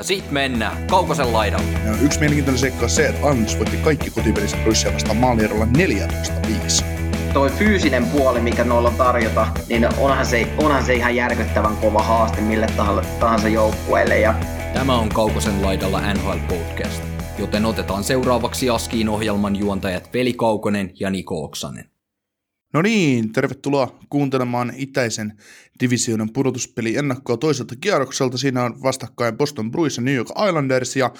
Ja sit mennään Kaukosen laidalle. Ja yksi mielenkiintoinen seikka on se, että Islanders voitti kaikki kotipelissä Russia vastaan maalierolla 14-5. Toi fyysinen puoli, mikä noilla on tarjota, niin onhan se, onhan se ihan järkyttävän kova haaste mille tahansa joukkueelle. Ja... Tämä on Kaukosen laidalla NHL Podcast, joten otetaan seuraavaksi Askiin ohjelman juontajat Veli Kaukonen ja Niko Oksanen. No niin, tervetuloa kuuntelemaan itäisen divisioonan pudotuspeli ennakkoa toiselta kierrokselta. Siinä on vastakkain Boston Bruins ja New York Islanders. Ja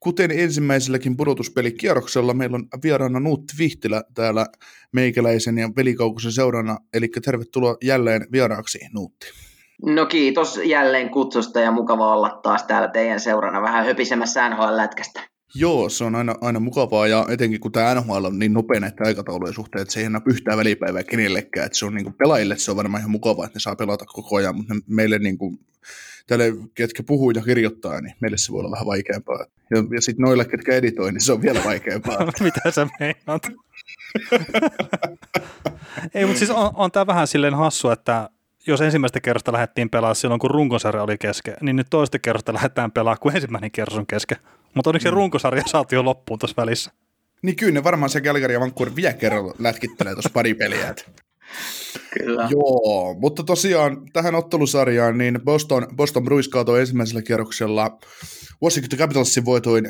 kuten ensimmäiselläkin pudotuspelikierroksella, meillä on vieraana Nuutti Vihtilä täällä meikäläisen ja velikaukosen seurana. Eli tervetuloa jälleen vieraaksi, Nuutti. No kiitos jälleen kutsusta ja mukava olla taas täällä teidän seurana vähän höpisemässä NHL-lätkästä. Joo, se on aina, aina mukavaa ja etenkin kun tämä NHL on niin nopea näitä aikataulujen suhteen, että se ei enää yhtään välipäivää kenellekään, että se on niin kuin pelaajille se on varmaan ihan mukavaa, että ne saa pelata koko ajan, mutta meille niin kuin, tälle, ketkä puhuu ja kirjoittaa, niin meille se voi olla vähän vaikeampaa. Ja, ja sitten noille, ketkä editoi, niin se on vielä vaikeampaa. Mitä sä meinaat? ei, mutta siis on, on tämä vähän silleen hassu, että jos ensimmäistä kerrosta lähdettiin pelaamaan silloin, kun runkosarja oli kesken, niin nyt toista kerrosta lähdetään pelaamaan, kun ensimmäinen kerros on kesken. Mutta onneksi mm. se runkosarja saatu jo loppuun tuossa välissä. Niin kyllä ne varmaan se Calgary ja Vancouver vielä kerran lätkittelee tuossa pari peliä. Kyllä. Joo, mutta tosiaan tähän ottelusarjaan niin Boston, Boston Bruins kaatoi ensimmäisellä kierroksella Washington Capitalsin voitoin 4-1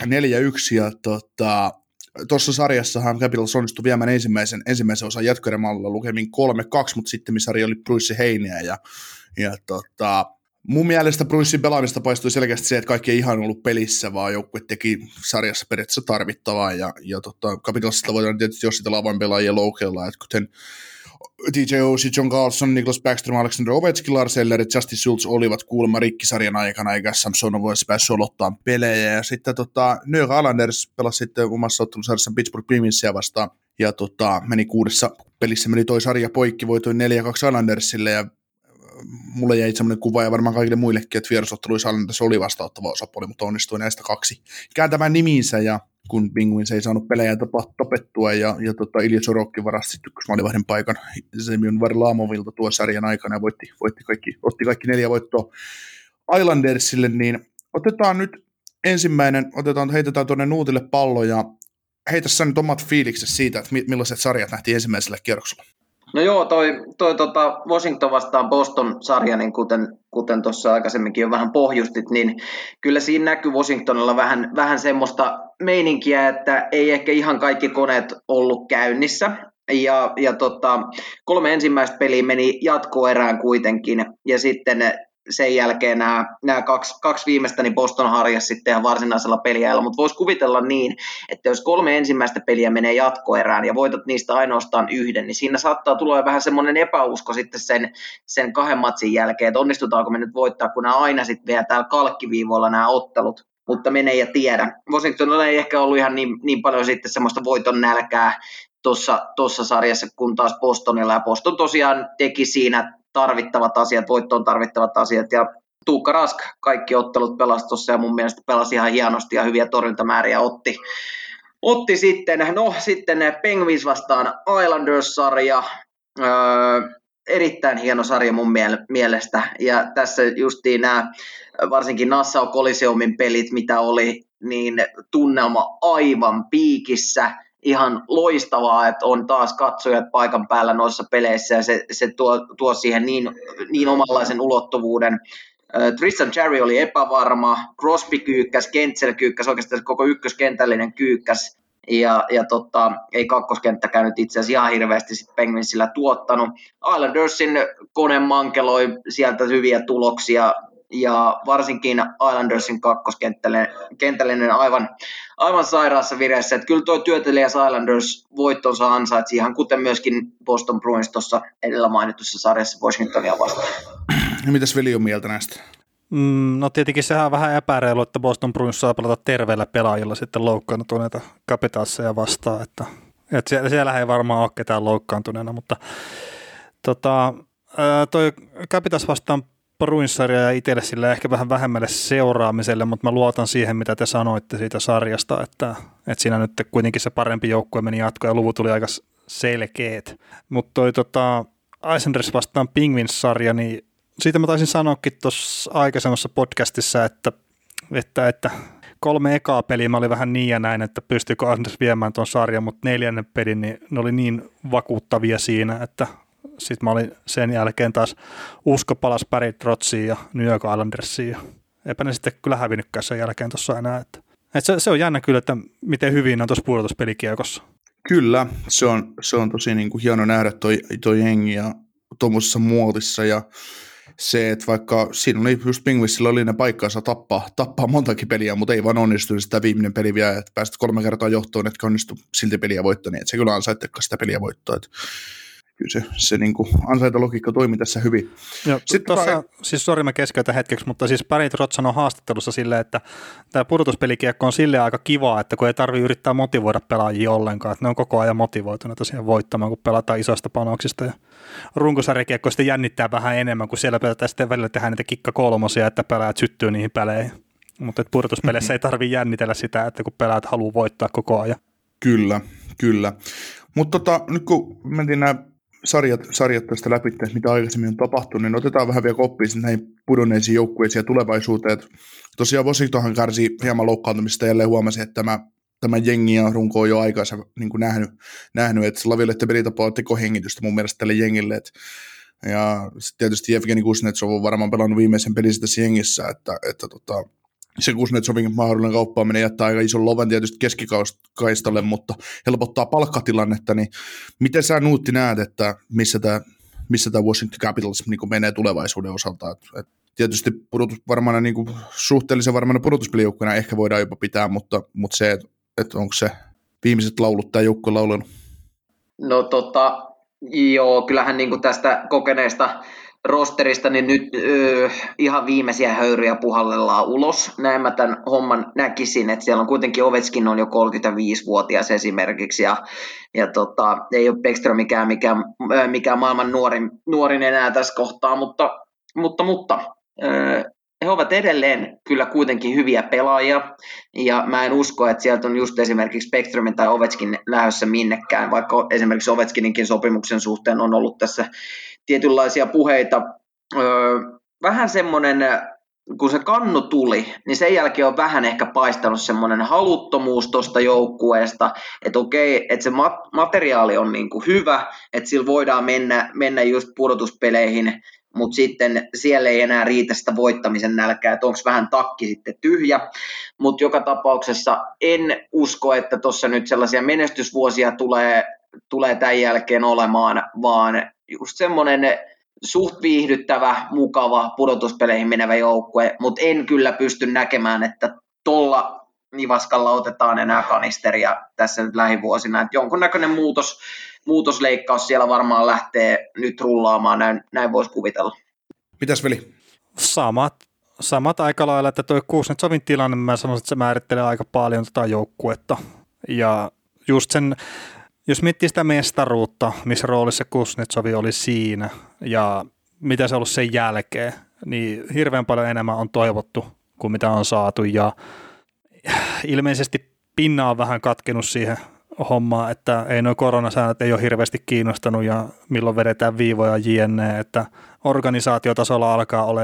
ja tota, tuossa sarjassahan Capitals onnistui viemään ensimmäisen, ensimmäisen osan jatkoerämalla lukemin 3-2, mutta sitten sarja oli Bruissi Heineä ja, ja tota, Mun mielestä Bruissin pelaamista paistui selkeästi se, että kaikki ei ihan ollut pelissä, vaan joukkue teki sarjassa periaatteessa tarvittavaa. Ja, ja tota, Capitalsista voidaan tietysti jos sitä lavan pelaajia loukeilla, että kuten DJ Oshie, John Carlson, Niklas Backstrom, Alexander Ovechkin, Lars Eller ja Justin Schultz olivat kuulemma rikkisarjan aikana, eikä Samsonov olisi päässyt olottaan pelejä. Ja sitten tota, New Islanders pelasi sitten omassa ottelusarjassa Pittsburgh Penguinsia vastaan, ja tota, meni kuudessa pelissä, meni toi sarja poikki, voitoi 4-2 Islandersille, ja mulle jäi semmoinen kuva ja varmaan kaikille muillekin, että vierasotteluissa Islanders oli vastaanottava osapuoli, mutta onnistui näistä kaksi kääntämään niminsä ja kun Penguins ei saanut pelejä tapettua ja, ja tota, Ilja Sorokki varasti ykkösmaalivahden paikan Semyon Varlaamovilta tuon sarjan aikana ja voitti, voitti kaikki, otti kaikki neljä voittoa Islandersille, niin otetaan nyt ensimmäinen, otetaan, heitetään tuonne Nuutille pallo ja heitä sä nyt omat fiilikset siitä, että millaiset sarjat nähtiin ensimmäisellä kierroksella. No joo, toi, toi tota Washington vastaan Boston-sarja, niin kuten, kuten tuossa aikaisemminkin jo vähän pohjustit, niin kyllä siinä näkyy Washingtonilla vähän, vähän semmoista meininkiä, että ei ehkä ihan kaikki koneet ollut käynnissä. Ja, ja tota, kolme ensimmäistä peliä meni jatkoerään kuitenkin, ja sitten sen jälkeen nämä, nämä kaksi, kaksi viimeistä, niin Boston harjas sitten ihan varsinaisella peliajalla, mutta voisi kuvitella niin, että jos kolme ensimmäistä peliä menee jatkoerään ja voitat niistä ainoastaan yhden, niin siinä saattaa tulla vähän semmoinen epäusko sitten sen, sen kahden matsin jälkeen, että onnistutaanko me nyt voittaa, kun nämä aina sitten vielä täällä kalkkiviivoilla nämä ottelut, mutta menee ja tiedä. Washingtonilla ei ehkä ollut ihan niin, niin paljon sitten semmoista voiton nälkää tuossa sarjassa kuin taas Bostonilla, ja Boston tosiaan teki siinä tarvittavat asiat, voittoon tarvittavat asiat. Ja Tuukka Rask kaikki ottelut pelasi tuossa ja mun mielestä pelasi ihan hienosti ja hyviä torjuntamääriä otti. Otti sitten, no sitten Penguins vastaan Islanders-sarja, öö, erittäin hieno sarja mun mielestä. Ja tässä justiin nämä varsinkin Nassau Coliseumin pelit, mitä oli, niin tunnelma aivan piikissä – ihan loistavaa, että on taas katsojat paikan päällä noissa peleissä ja se, se tuo, tuo siihen niin, niin omanlaisen ulottuvuuden. Tristan Cherry oli epävarma, Crosby kyykkäs, Kentzel kyykkäs, oikeastaan koko ykköskentällinen kyykkäs, ja, ja tota, ei kakkoskenttä käynyt itse asiassa ihan hirveästi sit Penguinsillä tuottanut. Islandersin kone mankeloi sieltä hyviä tuloksia, ja varsinkin Islandersin kakkoskentällinen aivan, aivan sairaassa vireessä. Että kyllä tuo työtelijäs Islanders voittonsa ansaitsi ihan kuten myöskin Boston Bruins tuossa edellä mainitussa sarjassa Washingtonia vastaan. Mitäs veli on mieltä näistä? Mm, no tietenkin sehän on vähän epäreilu, että Boston Bruins saa pelata terveellä pelaajilla sitten loukkaantuneita kapitalseja vastaan, että Et siellä, siellä ei varmaan ole ketään loukkaantuneena, mutta tota, toi Capitas vastaan Bruins-sarja ja itselle sille ehkä vähän vähemmälle seuraamiselle, mutta mä luotan siihen, mitä te sanoitte siitä sarjasta, että, että siinä nyt kuitenkin se parempi joukkue meni jatkoon ja luvut tuli aika selkeät. Mutta toi tota, Islanders vastaan Penguins-sarja, niin siitä mä taisin sanoakin tuossa aikaisemmassa podcastissa, että, että, että kolme ekaa peliä mä olin vähän niin ja näin, että pystyykö Islanders viemään tuon sarjan, mutta neljännen pelin, niin ne oli niin vakuuttavia siinä, että sitten mä olin sen jälkeen taas usko palas Barry Trotsiin ja New York Islandersiin ja eipä ne sitten kyllä hävinnytkään sen jälkeen tuossa enää. Että, että se, se, on jännä kyllä, että miten hyvin on tuossa pudotuspelikiekossa. Kyllä, se on, se on tosi niin kuin hieno nähdä toi, toi jengi ja tuommoisessa muotissa ja se, että vaikka siinä oli just Pingvissillä oli ne paikkaansa tappaa, tappaa montakin peliä, mutta ei vaan onnistu sitä viimeinen peli vielä, että pääsit kolme kertaa johtoon, että onnistu silti peliä voittaa, niin että se kyllä ansaittekaan sitä peliä voittaa. Että kyllä se, se niin kuin logiikka toimi tässä hyvin. Joo, Sitten tuossa, kai... siis sori mä keskeytän hetkeksi, mutta siis Barry Trotz sanoi haastattelussa silleen, että tämä pudotuspelikiekko on sille aika kiva, että kun ei tarvitse yrittää motivoida pelaajia ollenkaan, että ne on koko ajan motivoituneita siihen voittamaan, kun pelataan isoista panoksista ja runkosarjakiekko sitten jännittää vähän enemmän, kun siellä pelataan sitten välillä tehdään niitä kikka kolmosia, että pelaajat syttyy niihin peleihin. Mutta pudotuspeleissä mm-hmm. ei tarvitse jännitellä sitä, että kun pelaat haluaa voittaa koko ajan. Kyllä, kyllä. Mutta tota, nyt kun mentiin nämä sarjat, sarjat tästä läpi, että mitä aikaisemmin on tapahtunut, niin otetaan vähän vielä koppia näihin pudonneisiin joukkueisiin ja tulevaisuuteen. Tosiaan Washingtonhan kärsi hieman loukkaantumista jälleen huomasi, että tämä, tämä jengi ja runko on jo aikansa niin kuin nähnyt, nähnyt, että Laville pelitapa on tekohengitystä mun mielestä tälle jengille, että ja sitten tietysti Evgeni Kuznetsov on varmaan pelannut viimeisen pelin tässä jengissä, että, että tota, se Kuznetsovin mahdollinen kauppaaminen jättää aika ison loven tietysti keskikaistalle, mutta helpottaa palkkatilannetta, niin miten sä Nuutti näet, että missä tämä missä tämä Washington Capitals niin menee tulevaisuuden osalta. Et, et tietysti pudotus, varmana, niin kuin, suhteellisen varmana pudotuspelijoukkueena ehkä voidaan jopa pitää, mutta, mutta se, että et onko se viimeiset laulut tämä joukkue laulanut? No tota, joo, kyllähän niin kuin tästä kokeneesta rosterista, niin nyt öö, ihan viimeisiä höyryjä puhallellaan ulos. Näin mä tämän homman näkisin, että siellä on kuitenkin Ovetskin on jo 35-vuotias esimerkiksi, ja, ja tota, ei ole Beckström mikään, mikään, mikään maailman nuorin, nuorin enää tässä kohtaa, mutta, mutta, mutta öö, he ovat edelleen kyllä kuitenkin hyviä pelaajia, ja mä en usko, että sieltä on just esimerkiksi Spectrumin tai Ovetskin lähdössä minnekään, vaikka esimerkiksi Ovetskininkin sopimuksen suhteen on ollut tässä tietynlaisia puheita. Öö, vähän semmoinen, kun se kannu tuli, niin sen jälkeen on vähän ehkä paistanut semmoinen haluttomuus tuosta joukkueesta, että okei, että se mat- materiaali on niin kuin hyvä, että sillä voidaan mennä, mennä just pudotuspeleihin, mutta sitten siellä ei enää riitä sitä voittamisen nälkää, että onko vähän takki sitten tyhjä. Mutta joka tapauksessa en usko, että tuossa nyt sellaisia menestysvuosia tulee, tulee tämän jälkeen olemaan, vaan just semmoinen suht viihdyttävä, mukava, pudotuspeleihin menevä joukkue, mutta en kyllä pysty näkemään, että tuolla nivaskalla otetaan enää kanisteria tässä nyt lähivuosina. Et jonkunnäköinen muutos, muutosleikkaus siellä varmaan lähtee nyt rullaamaan, näin, näin voisi kuvitella. Mitäs veli? Samat, samat aika lailla, että tuo Kuznetsovin tilanne, mä sanoisin, että se määrittelee aika paljon tätä joukkuetta. Ja just sen jos miettii sitä mestaruutta, missä roolissa Kuznetsovi oli siinä ja mitä se on ollut sen jälkeen, niin hirveän paljon enemmän on toivottu kuin mitä on saatu ja ilmeisesti pinna on vähän katkenut siihen hommaan, että ei nuo koronasäännöt ei ole hirveästi kiinnostanut ja milloin vedetään viivoja jne, että organisaatiotasolla alkaa olla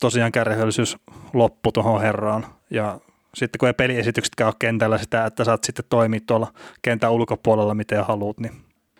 tosiaan kärjehöllisyys loppu tuohon herraan ja sitten kun ei peliesityksetkään ole kentällä sitä, että saat sitten toimia tuolla kentän ulkopuolella miten haluat, niin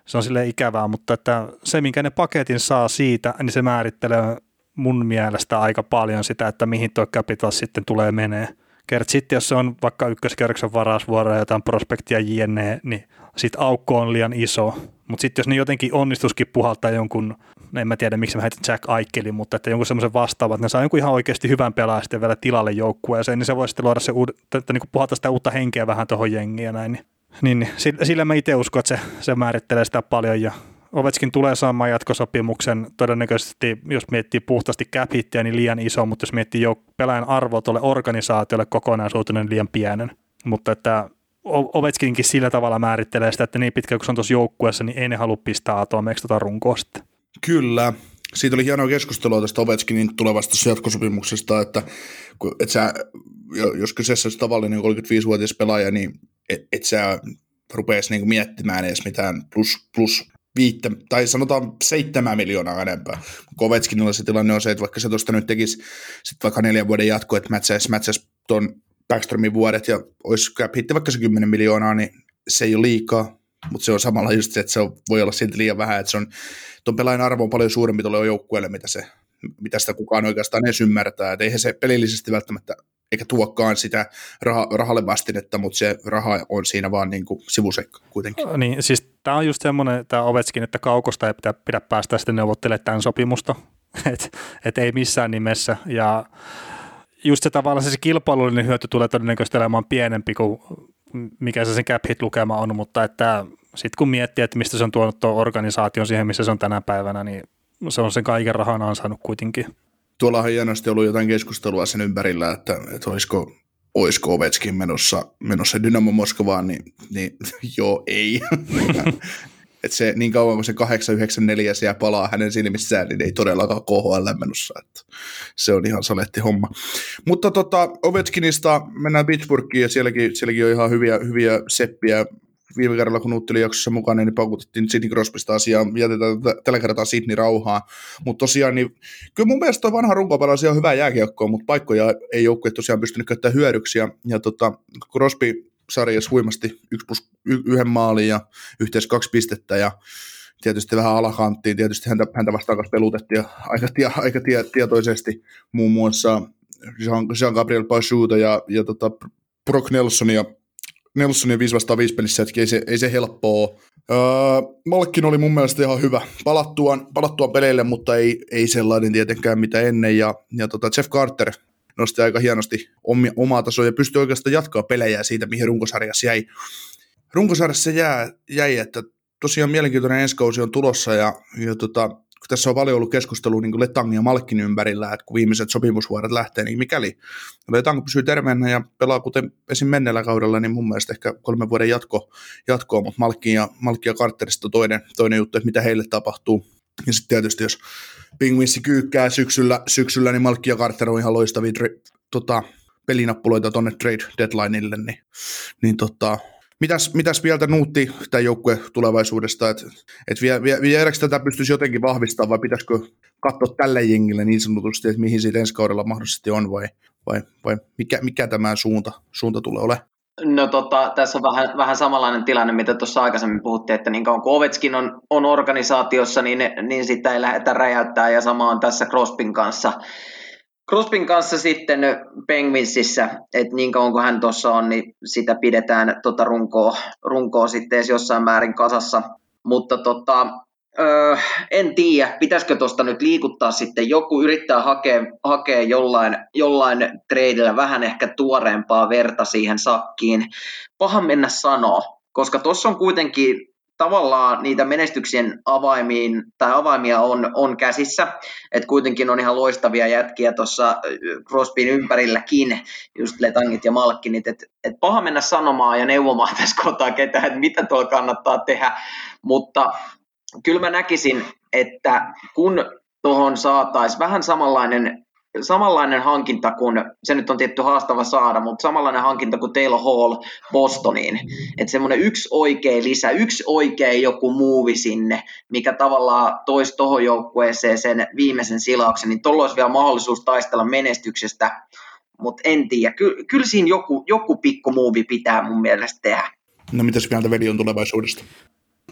se on sille ikävää, mutta että se, minkä ne paketin saa siitä, niin se määrittelee mun mielestä aika paljon sitä, että mihin tuo capital sitten tulee menee. Kert sitten, jos se on vaikka ykköskerroksen varausvuoro ja jotain prospektia jne, niin sitten aukko on liian iso. Mutta sitten jos ne jotenkin onnistuskin puhaltaa jonkun en mä tiedä miksi mä heitän Jack Aikelin, mutta että jonkun semmoisen vastaavan, että ne saa jonkun ihan oikeasti hyvän pelaajan sitten vielä tilalle joukkueeseen, niin se voi sitten luoda se uud, että niin puhata sitä uutta henkeä vähän tuohon jengiin ja näin. Niin, niin, niin sillä, mä itse uskon, että se, se määrittelee sitä paljon ja Ovetskin tulee saamaan jatkosopimuksen todennäköisesti, jos miettii puhtaasti cap niin liian iso, mutta jos miettii jo pelaajan arvo tuolle organisaatiolle kokonaisuutena, niin liian pienen. Mutta että Ovechkinkin sillä tavalla määrittelee sitä, että niin pitkä kun se on tuossa joukkueessa, niin ei ne halua pistää atomeeksi tota runkoa sitten. Kyllä. Siitä oli hienoa keskustelua tästä Ovechkinin tulevasta jatkosopimuksesta, että, että sä, jos kyseessä olisi tavallinen 35-vuotias pelaaja, niin et, et sä rupeaisi niinku miettimään edes mitään plus, plus viittä, tai sanotaan seitsemän miljoonaa enempää. Kovetskinilla se tilanne on se, että vaikka se tuosta nyt tekisi sit vaikka neljän vuoden jatko, että mätsäisi, mätsäisi tuon Backstromin vuodet ja olisi hitti vaikka se 10 miljoonaa, niin se ei ole liikaa, mutta se on samalla just se, että se on, voi olla silti liian vähän, että se on, tuon pelaajan arvo on paljon suurempi tuolle joukkueelle, mitä, se, mitä sitä kukaan oikeastaan edes ymmärtää, että eihän se pelillisesti välttämättä eikä tuokkaan sitä rah- rahalle vastinetta, mutta se raha on siinä vaan niin kuin sivuseikka kuitenkin. Niin, siis tämä on just semmoinen, tämä Ovetskin, että kaukosta ei pitää, pidä päästä sitten neuvottelemaan tämän sopimusta, että et ei missään nimessä, ja just se tavallaan se, se kilpailullinen hyöty tulee todennäköisesti olemaan pienempi kuin mikä se sen cap hit lukema on, mutta että sitten kun miettii, että mistä se on tuonut tuon organisaation siihen, missä se on tänä päivänä, niin se on sen kaiken rahan ansainnut kuitenkin. Tuolla on hienosti ollut jotain keskustelua sen ympärillä, että, että olisiko, olisiko Ovechkin menossa, menossa Dynamo Moskovaan, niin, niin joo, ei. Että se niin kauan kuin se 894 siellä palaa hänen silmissään, niin ei todellakaan KHL menossa. Että se on ihan saletti homma. Mutta tota, Ovechkinista mennään Pittsburghiin ja sielläkin, sielläkin on ihan hyviä, hyviä seppiä viime kerralla, kun Nuutti jaksossa mukana, niin paukutettiin Sidney Crosbysta asiaa, jätetään tällä kertaa Sidney rauhaa. Mutta tosiaan, niin kyllä mun mielestä vanha runkopelaus on hyvä jääkiekko, mutta paikkoja ei joukkue tosiaan pystynyt käyttämään hyödyksi. Ja, ja tota, Crosby sarjassa huimasti yksi plus y- yhden maalin ja yhteensä kaksi pistettä ja tietysti vähän alakanttiin, tietysti häntä, häntä vastaan pelutettiin aika, tie, aika tie, tietoisesti muun muassa Jean, Jean-Gabriel Pachuta ja, ja tota Brock Nelson ja Nelsonin 5 vastaan 5 pelissä, että ei se, ei se helppoa. Öö, Malkkin oli mun mielestä ihan hyvä palattuaan, palattuaan peleille, mutta ei, ei sellainen tietenkään mitä ennen. Ja, ja tota Jeff Carter nosti aika hienosti omia, omaa tasoa ja pystyi oikeastaan jatkaa pelejä siitä, mihin runkosarjassa jäi. Runkosarjassa jää, jäi, että tosiaan mielenkiintoinen ensi on tulossa ja, ja tota, kun tässä on paljon ollut keskustelua niin Letangin ja Malkin ympärillä, että kun viimeiset sopimusvuodet lähtee, niin mikäli Letang pysyy terveenä ja pelaa kuten esim. menneellä kaudella, niin mun mielestä ehkä kolmen vuoden jatko, jatkoa, mutta Malkin ja, Malkin ja Carterista toinen, toinen juttu, että mitä heille tapahtuu. Ja sitten tietysti jos Pingvinssi kyykkää syksyllä, syksyllä niin Malkki ja Carter on ihan loistavia tota, pelinappuloita tuonne trade deadlineille, niin, niin tota, Mitäs, mitäs vielä nuutti tämän joukkue tulevaisuudesta, että et vie, vie, vieläkö tätä pystyisi jotenkin vahvistamaan vai pitäisikö katsoa tälle jengille niin sanotusti, että mihin siitä ensi kaudella mahdollisesti on vai, vai, vai mikä, mikä tämä suunta, suunta tulee olemaan? No tota, tässä on vähän, vähän samanlainen tilanne, mitä tuossa aikaisemmin puhuttiin, että niin kauan kuin Ovetskin on, on organisaatiossa, niin, niin sitä ei lähdetä räjäyttää ja sama on tässä Crospin kanssa. Crospin kanssa sitten Penguinsissä, että niin kauan kuin hän tuossa on, niin sitä pidetään tota runkoa, runkoa sitten jossain määrin kasassa. Mutta tota, öö, en tiedä, pitäisikö tuosta nyt liikuttaa sitten? Joku, yrittää hakea, hakea jollain, jollain tradeilla vähän ehkä tuoreempaa verta siihen sakkiin. Paha mennä sanoa, koska tuossa on kuitenkin tavallaan niitä menestyksien avaimiin, tai avaimia on, on käsissä, että kuitenkin on ihan loistavia jätkiä tuossa Crosbyn ympärilläkin, just Letangit ja Malkkinit, että et paha mennä sanomaan ja neuvomaan tässä kohtaa ketään, että mitä tuolla kannattaa tehdä, mutta kyllä mä näkisin, että kun tuohon saataisiin vähän samanlainen samanlainen hankinta kuin, se nyt on tietty haastava saada, mutta samanlainen hankinta kuin Taylor Hall Bostoniin. Että semmoinen yksi oikea lisä, yksi oikea joku muuvi sinne, mikä tavallaan toisi tuohon joukkueeseen sen viimeisen silauksen, niin tuolla olisi vielä mahdollisuus taistella menestyksestä. Mutta en tiedä, Ky- kyllä siinä joku, joku pikku muuvi pitää mun mielestä tehdä. No mitäs mieltä veli on tulevaisuudesta?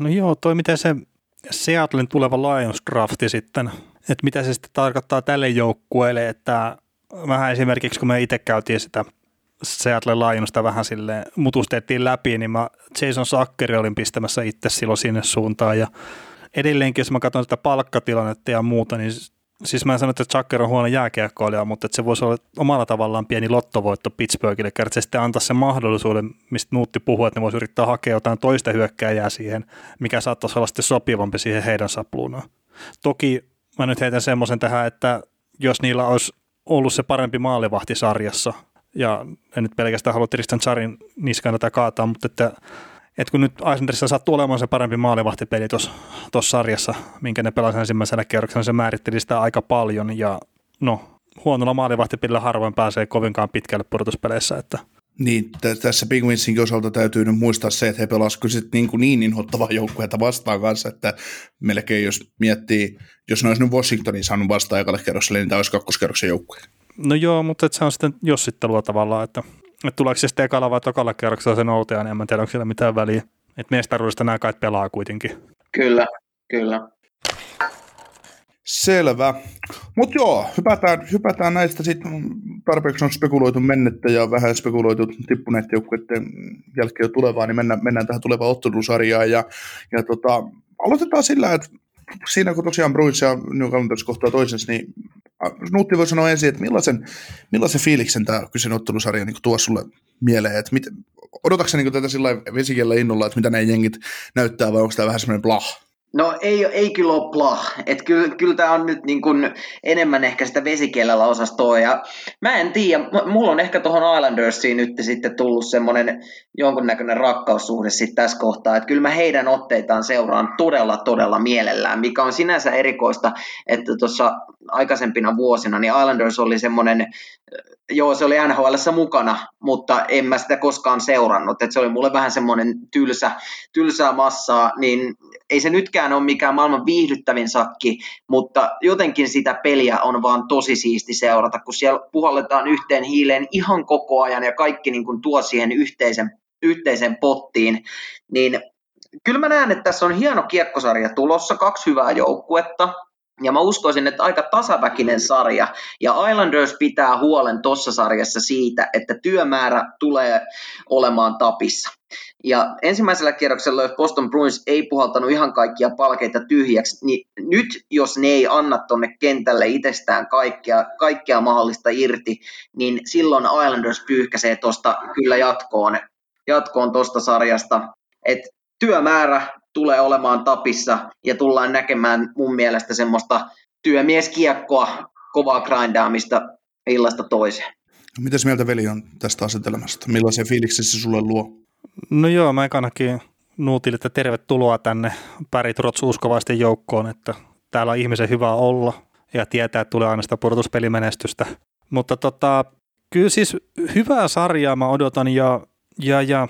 No joo, toi miten se Seattlein tuleva Lions drafti sitten että mitä se sitten tarkoittaa tälle joukkueelle, että vähän esimerkiksi kun me itse käytiin sitä Seattle Lionsta vähän sille mutustettiin läpi, niin mä Jason Sakkeri olin pistämässä itse silloin sinne suuntaan. Ja edelleenkin, jos mä katson sitä palkkatilannetta ja muuta, niin siis mä en sano, että Chucker on huono jääkiekkoilija, mutta että se voisi olla omalla tavallaan pieni lottovoitto Pittsburghille, että se sitten antaa sen mahdollisuuden, mistä Nuutti puhuu, että ne voisi yrittää hakea jotain toista hyökkääjää siihen, mikä saattaisi olla sitten sopivampi siihen heidän sapluunaan. Toki mä nyt heitän semmoisen tähän, että jos niillä olisi ollut se parempi maalivahti sarjassa, ja en nyt pelkästään halua Tristan Charin niskaan tätä kaataa, mutta että, että kun nyt Islandersissa sattuu olemaan se parempi maalivahtipeli tuossa sarjassa, minkä ne pelasivat ensimmäisellä kierroksella, se määritteli sitä aika paljon ja no, huonolla maalivahtipelillä harvoin pääsee kovinkaan pitkälle pudotuspeleissä, että niin, t- tässä Penguinsinkin osalta täytyy nyt muistaa se, että he pelasivat niin, kuin niin inhottavaa joukkuetta vastaan kanssa, että melkein jos miettii, jos ne olisi nyt Washingtonin saanut vastaan ekalle kerrokselle, niin tämä olisi kakkoskerroksen joukkue. No joo, mutta se on sitten jossittelua tavallaan, että, että tuleeko se sitten ekalla vai tokalla kerroksella se noutea, niin en mä tiedä, onko siellä mitään väliä. Että mestaruudesta nämä kai pelaa kuitenkin. Kyllä, kyllä. Selvä. Mutta joo, hypätään, hypätään näistä sitten, tarpeeksi on spekuloitu mennettä ja vähän spekuloitu tippuneiden joukkueiden jälkeen jo tulevaa, niin mennään, mennään tähän tulevaan ottelusarjaan. Ja, ja tota, aloitetaan sillä, että siinä kun tosiaan Bruins ja New Calendars kohtaa toisensa, niin Nuutti voi sanoa ensin, että millaisen, millaisen fiiliksen tämä kyseinen ottelusarja niin tuo sulle mieleen, että mit, odotatko niin tätä sillä vesikielellä innolla, että mitä ne jengit näyttää, vai onko tämä vähän semmoinen blah? No ei, ei kyllä ole plah. Et kyllä, kyllä tämä on nyt niin kuin enemmän ehkä sitä vesikielellä osastoa. Ja mä en tiedä, mulla on ehkä tuohon Islandersiin nyt sitten tullut semmoinen jonkunnäköinen rakkaussuhde sitten tässä kohtaa. Että kyllä mä heidän otteitaan seuraan todella, todella mielellään, mikä on sinänsä erikoista, että tuossa aikaisempina vuosina niin Islanders oli semmoinen joo, se oli nhl mukana, mutta en mä sitä koskaan seurannut. Et se oli mulle vähän semmoinen tylsä, tylsää massaa, niin ei se nytkään ole mikään maailman viihdyttävin sakki, mutta jotenkin sitä peliä on vaan tosi siisti seurata, kun siellä puhalletaan yhteen hiileen ihan koko ajan ja kaikki niin kuin tuo siihen yhteisen, yhteisen pottiin, niin kyllä mä näen, että tässä on hieno kiekkosarja tulossa, kaksi hyvää joukkuetta, ja mä uskoisin, että aika tasaväkinen sarja. Ja Islanders pitää huolen tuossa sarjassa siitä, että työmäärä tulee olemaan tapissa. Ja ensimmäisellä kierroksella, jos Boston Bruins ei puhaltanut ihan kaikkia palkeita tyhjäksi, niin nyt jos ne ei anna tuonne kentälle itsestään kaikkea, kaikkea mahdollista irti, niin silloin Islanders pyyhkäsee tuosta kyllä jatkoon, jatkoon sarjasta. Et työmäärä tulee olemaan tapissa ja tullaan näkemään mun mielestä semmoista työmieskiekkoa, kovaa grindaamista illasta toiseen. Mitäs mieltä veli on tästä asetelmasta? Millaisen fiiliksen se sulle luo? No joo, mä ekanakin nuutin, että tervetuloa tänne Päri Trots uskovaisten joukkoon, että täällä on ihmisen hyvä olla ja tietää, että tulee aina sitä pudotuspelimenestystä. Mutta tota, kyllä siis hyvää sarjaa mä odotan ja, ja, ja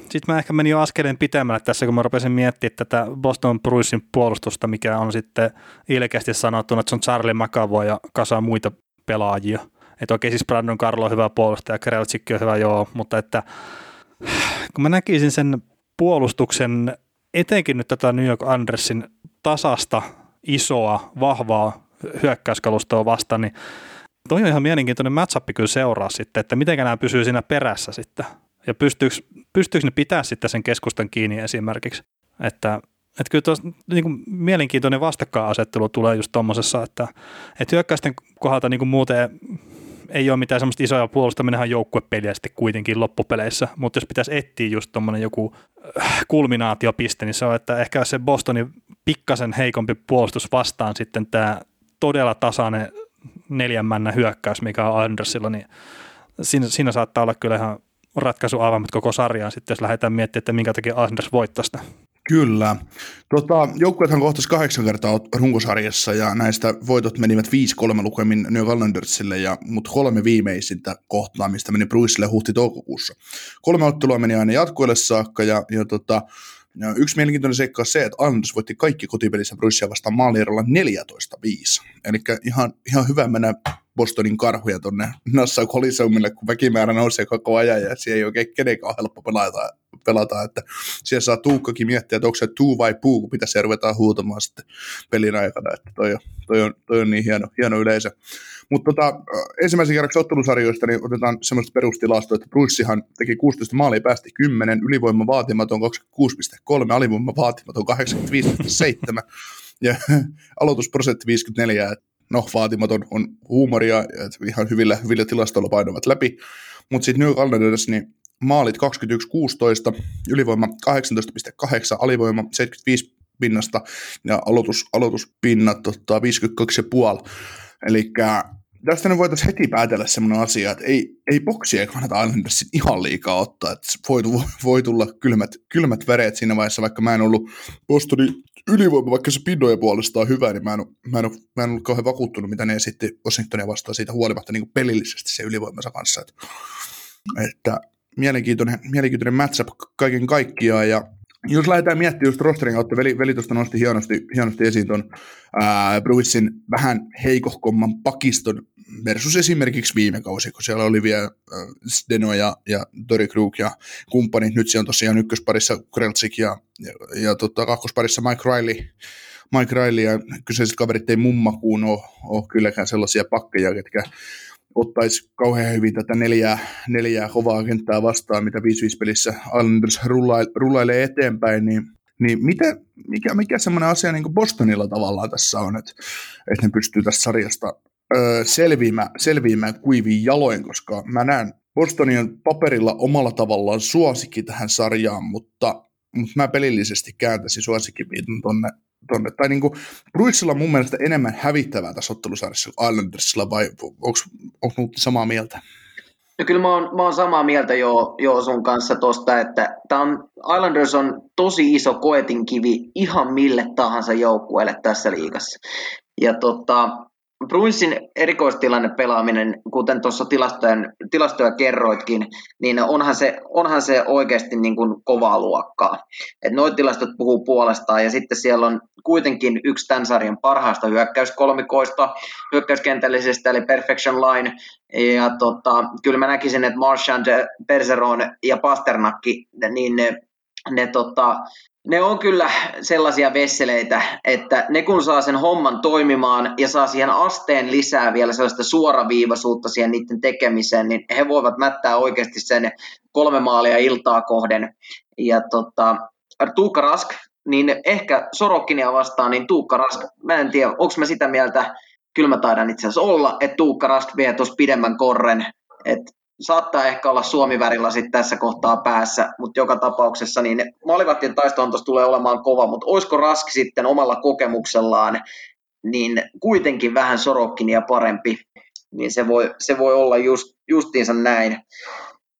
sitten mä ehkä menin jo askeleen pitemmälle tässä, kun mä rupesin miettimään tätä Boston Bruinsin puolustusta, mikä on sitten ilkeästi sanottuna, että se on Charlie McAvoy ja kasa muita pelaajia. Että okei, siis Brandon Carlo on hyvä puolustaja, Kreltsikki on hyvä, joo, mutta että kun mä näkisin sen puolustuksen, etenkin nyt tätä New York Andersin tasasta, isoa, vahvaa hyökkäyskalustoa vastaan, niin toi on ihan mielenkiintoinen matchup kyllä seuraa sitten, että miten nämä pysyy siinä perässä sitten. Ja pystyykö, ne pitää sitten sen keskustan kiinni esimerkiksi. Että, että kyllä tuossa niin kuin mielenkiintoinen vastakkainasettelu tulee just tuommoisessa, että, että hyökkäisten kohdalta niin kuin muuten ei ole mitään semmoista isoja puolustaminenhan joukkuepeliä sitten kuitenkin loppupeleissä, mutta jos pitäisi etsiä just tuommoinen joku äh, kulminaatiopiste, niin se on, että ehkä se Bostonin pikkasen heikompi puolustus vastaan sitten tämä todella tasainen neljän männä hyökkäys, mikä on Andersilla, niin siinä, siinä saattaa olla kyllä ihan ratkaisu avaimet koko sarjaan sitten, jos lähdetään miettimään, että minkä takia Anders voittaa sitä. Kyllä. Tota, joukkueethan kohtasi kahdeksan kertaa runkosarjassa ja näistä voitot menivät 5-3 lukemin New Calendarsille, ja, mutta kolme viimeisintä kohtaamista meni Bruisille huhti-toukokuussa. Kolme ottelua meni aina jatkoille saakka ja, ja tota, ja yksi mielenkiintoinen seikka on se, että Anders voitti kaikki kotipelissä Bruissia vastaan maalierolla 14-5. Eli ihan, ihan hyvä mennä Bostonin karhuja tuonne Nassau Coliseumille, kun väkimäärä nousee koko ajan ja siellä ei oikein kenenkään helppo pelata, pelata, että siellä saa Tuukkakin miettiä, että onko se tuu vai puu, kun pitäisi ruvetaan huutamaan sitten pelin aikana, että toi on, toi on, toi on niin hieno, hieno yleisö. Mutta tota, ensimmäisen kerroksen ottelusarjoista niin otetaan semmoista perustilastoa, että Bruissihan teki 16 maalia päästi 10, ylivoima vaatimaton 26,3, alivoima vaatimaton 85,7 ja aloitusprosentti 54, että no vaatimaton on huumoria, että ihan hyvillä, hyvillä tilastoilla painavat läpi, mutta sitten New Calendars, niin maalit 21-16, ylivoima 18,8, alivoima 75 pinnasta ja aloitus, aloituspinnat tota, 52,5. Eli tästä nyt voitaisiin heti päätellä semmoinen asia, että ei, ei boksia kannata Islandersin ihan liikaa ottaa, että voi, voi tulla kylmät, kylmät väreet siinä vaiheessa, vaikka mä en ollut Bostonin ylivoima, vaikka se pinnojen puolesta on hyvä, niin mä en, mä en, mä en ollut kauhean vakuuttunut, mitä ne esitti Washingtonia vastaan siitä huolimatta niin pelillisesti se ylivoimansa kanssa. Että, että mielenkiintoinen, mielenkiintoinen matchup kaiken kaikkiaan, ja jos lähdetään miettimään just rosterin kautta, veli, veli tuosta nosti hienosti, hienosti esiin tuon Bruissin vähän heikohkomman pakiston versus esimerkiksi viime kausi, kun siellä oli vielä Steno ja, ja Tori Krug ja kumppanit. Nyt siellä on tosiaan ykkösparissa Kreltsik ja, ja, ja tota, kakkosparissa Mike Riley. Mike Riley ja kyseiset kaverit ei mummakuun ole, ole kylläkään sellaisia pakkeja, ketkä ottaisi kauhean hyvin tätä neljää, neljää kovaa kenttää vastaan, mitä 5-5 pelissä Islanders rullailee eteenpäin, niin niin miten, mikä, mikä semmoinen asia niin Bostonilla tavallaan tässä on, että, että ne pystyy tästä sarjasta selviämään, selviämään kuiviin jaloin, koska mä näen Bostonin paperilla omalla tavallaan suosikki tähän sarjaan, mutta, mutta mä pelillisesti kääntäisin suosikkipiiton tonne, tonne. Tai niin kuin, on mun mielestä enemmän hävittävää tässä ottelusarjassa kuin Islandersilla, vai onko samaa mieltä? No kyllä mä oon, mä oon samaa mieltä jo, jo sun kanssa tosta, että on, Islanders on tosi iso koetinkivi ihan mille tahansa joukkueelle tässä liigassa. Ja tota, Bruinsin erikoistilanne pelaaminen, kuten tuossa tilastojen, tilastoja kerroitkin, niin onhan se, onhan se oikeasti niin kuin kovaa luokkaa. Et noit tilastot puhuu puolestaan ja sitten siellä on kuitenkin yksi tämän sarjan parhaista hyökkäyskolmikoista, hyökkäyskentällisestä eli Perfection Line. Ja tota, kyllä mä näkisin, että Marchand, Perseron ja Pasternakki, niin ne, ne tota, ne on kyllä sellaisia vesseleitä, että ne kun saa sen homman toimimaan ja saa siihen asteen lisää vielä sellaista suoraviivaisuutta siihen niiden tekemiseen, niin he voivat mättää oikeasti sen kolme maalia iltaa kohden. Ja tota, Tuukka Rask, niin ehkä Sorokinia vastaan, niin Tuukka Rask, mä en tiedä, onko mä sitä mieltä, kyllä mä taidan itse asiassa olla, että Tuukka Rask vie tuossa pidemmän korren, että saattaa ehkä olla Suomi-värillä sitten tässä kohtaa päässä, mutta joka tapauksessa niin maalivahtien taisto tuossa tulee olemaan kova, mutta olisiko Rask sitten omalla kokemuksellaan niin kuitenkin vähän Sorokkinia parempi, niin se voi, se voi olla just, justiinsa näin.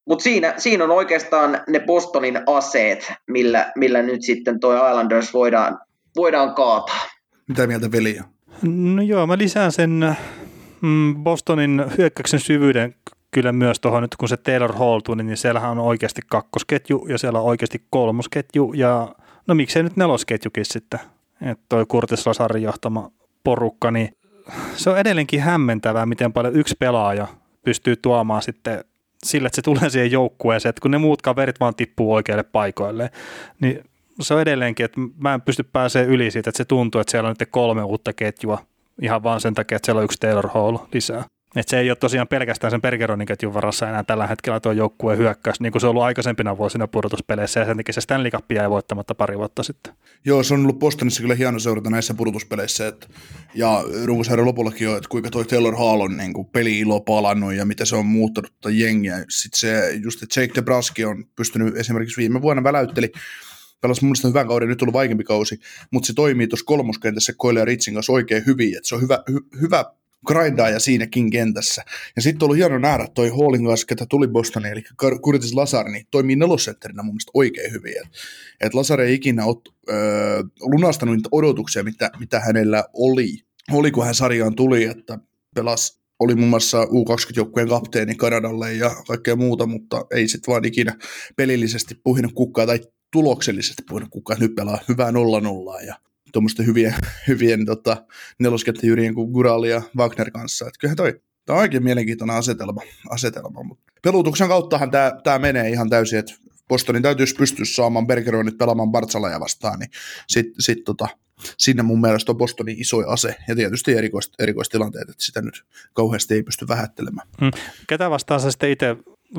Mutta siinä, siinä on oikeastaan ne Bostonin aseet, millä, millä nyt sitten tuo Islanders voidaan, voidaan kaataa. Mitä mieltä veli No joo, mä lisään sen mm, Bostonin hyökkäyksen syvyyden kyllä myös tuohon nyt, kun se Taylor Hall tuli, niin siellähän on oikeasti kakkosketju ja siellä on oikeasti kolmosketju ja no miksei nyt nelosketjukin sitten. Että toi Kurtis Lasarin johtama porukka, niin se on edelleenkin hämmentävää, miten paljon yksi pelaaja pystyy tuomaan sitten sille, että se tulee siihen joukkueeseen, että kun ne muut kaverit vaan tippuu oikeille paikoille, niin se on edelleenkin, että mä en pysty pääsemään yli siitä, että se tuntuu, että siellä on nyt kolme uutta ketjua ihan vaan sen takia, että siellä on yksi Taylor Hall lisää. Et se ei ole tosiaan pelkästään sen Bergeronin ketjun varassa enää tällä hetkellä tuo joukkueen hyökkäys, niin kuin se on ollut aikaisempina vuosina pudotuspeleissä, ja sen takia se Stanley Cup jäi voittamatta pari vuotta sitten. Joo, se on ollut Bostonissa kyllä hieno seurata näissä pudotuspeleissä, että, ja runkosarjan lopullakin on, että kuinka toi Taylor Hall on niin kuin peli-ilo palannut ja mitä se on muuttanut jengiä. Sitten se, just että Jake DeBraski on pystynyt esimerkiksi viime vuonna väläytteli pelasi mun mielestä hyvän kauden, nyt tullut vaikeampi kausi, mutta se toimii tuossa kolmoskentässä Coyle ja Ritsin kanssa oikein hyvin, että se on hyvä, hy, hyvä ja siinäkin kentässä. Ja sitten on ollut hieno nähdä toi Hallin kanssa, ketä tuli Bostoniin, eli Curtis Lazar, niin toimii nelosentterinä mun mielestä oikein hyvin. Et, et Lazar ei ikinä öö, lunastanut niitä odotuksia, mitä, mitä hänellä oli. Oli, kun hän sarjaan tuli, että pelasi oli muun muassa U20-joukkueen kapteeni Kanadalle ja kaikkea muuta, mutta ei sitten vaan ikinä pelillisesti puhinut kukkaa tai tuloksellisesti puhinut kukkaa. Nyt pelaa hyvää nolla nollaa ja tuommoisten hyvien, hyvien tota, neloskenttäjyrien kuin Gurali ja Wagner kanssa. Että kyllähän toi, tämä on oikein mielenkiintoinen asetelma. asetelma. Mutta pelutuksen kauttahan tämä, tämä menee ihan täysin, että Bostonin täytyisi pystyä saamaan Bergeronit pelaamaan Bartsalaja vastaan, niin sitten sit, tota, sinne mun mielestä on Bostonin iso ase, ja tietysti erikoist, erikoistilanteet, että sitä nyt kauheasti ei pysty vähättelemään. Hmm. Ketä vastaan sä sitten itse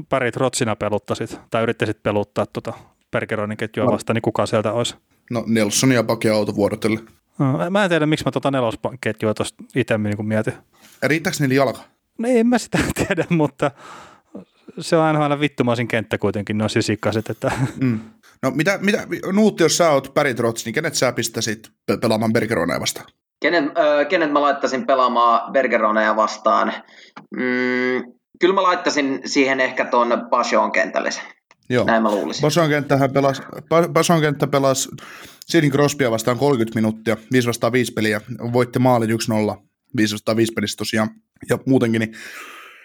parit rotsina peluttasit, tai yrittäisit peluttaa tuota Bergeronin ketjua vastaan, niin kuka sieltä olisi? No Nelson ja Pake auto vuorotelle. No, mä en tiedä, miksi mä tuota nelosketjua tuosta itse niin mietin. Riittääkö niillä jalka? No en mä sitä tiedä, mutta se on aina vittumaisin kenttä kuitenkin, ne on sisikaiset. Että... Mm. No mitä, mitä, Nuutti, jos sä oot Barry Trotz, niin kenet sä pistäisit pelaamaan Bergeronea vastaan? Kenet, äh, kenet mä laittaisin pelaamaan Bergeroneja vastaan? Mm, kyllä mä laittaisin siihen ehkä tuon Passion kentällisen. Joo. Näin mä luulisin. Bason, kenttähän pelasi, Bason kenttä pelasi Sidney Crosbya vastaan 30 minuuttia, 5 vastaan 5 peliä, voitti maalit 1-0, 5 vastaan 5 pelissä tosiaan, ja muutenkin, niin,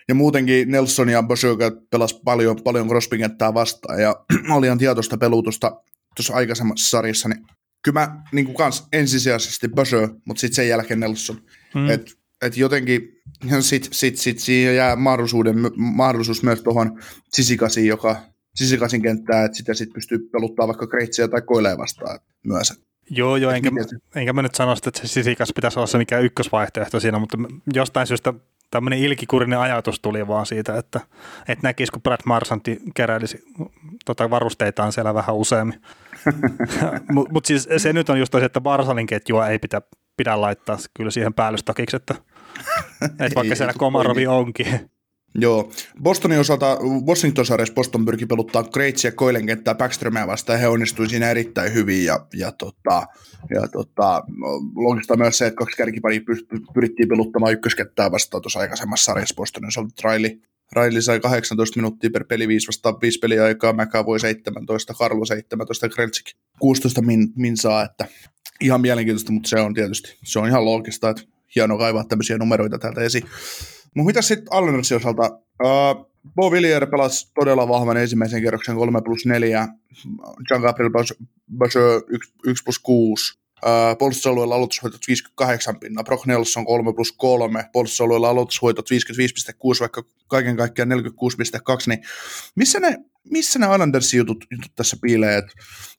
ja muutenkin Nelson ja Bashoka pelasi paljon, paljon Crosbyn kenttää vastaan, ja oli ihan tietoista pelutusta tuossa aikaisemmassa sarjassa, niin kyllä mä niin kuin kans ensisijaisesti Basho, mutta sitten sen jälkeen Nelson. Hmm. Et, et jotenkin sitten sit, sit siihen jää mahdollisuuden, mahdollisuus myös tuohon Sisikasiin, joka sisikasin kenttää, että sitä sitten pystyy peluttaa vaikka Kreitsiä tai Koilee vastaan myös. Joo, joo, enkä, enkä mä nyt sano että se sisikas pitäisi olla se mikä ykkösvaihtoehto siinä, mutta jostain syystä tämmöinen ilkikurinen ajatus tuli vaan siitä, että, että näkisi, kun Brad Marsanti keräilisi tota varusteitaan siellä vähän useammin. Mutta mut siis se nyt on just se, että Barsalin ketjua ei pidä, pidä laittaa kyllä siihen päällystokiksi, että, että vaikka siellä Komarovi onkin. Joo. Bostonin osalta Washington-sarjassa Boston pyrki peluttaa Kreitsi ja Koilen kenttää Backstromia vastaan, ja he onnistuivat siinä erittäin hyvin, ja, ja, tota, ja tota, logista myös se, että kaksi kärkipari pyrittiin peluttamaan ykköskenttää vastaan tuossa aikaisemmassa sarjassa Bostonin osalta. Riley, Riley sai 18 minuuttia per peli, 5 vastaan 5 peliaikaa, voi 17, Karlo 17, Kreltsik 16 min, min saa, että ihan mielenkiintoista, mutta se on tietysti, se on ihan loogista, että hienoa kaivaa tämmöisiä numeroita täältä esiin. Mutta mitä sitten Allendersin osalta? Uh, Bo Villier pelasi todella vahvan ensimmäisen kerroksen 3 plus 4, Jean-Gabriel Bacheux 1, plus 6, Uh, puolustusalueella aloitusvoitot 58 pinna, Brock Nelson 3 plus 3, puolustusalueella aloitusvoitot 55,6, vaikka kaiken kaikkiaan 46,2, niin missä ne, missä ne Islandersin jutut, jutut tässä piilee? Et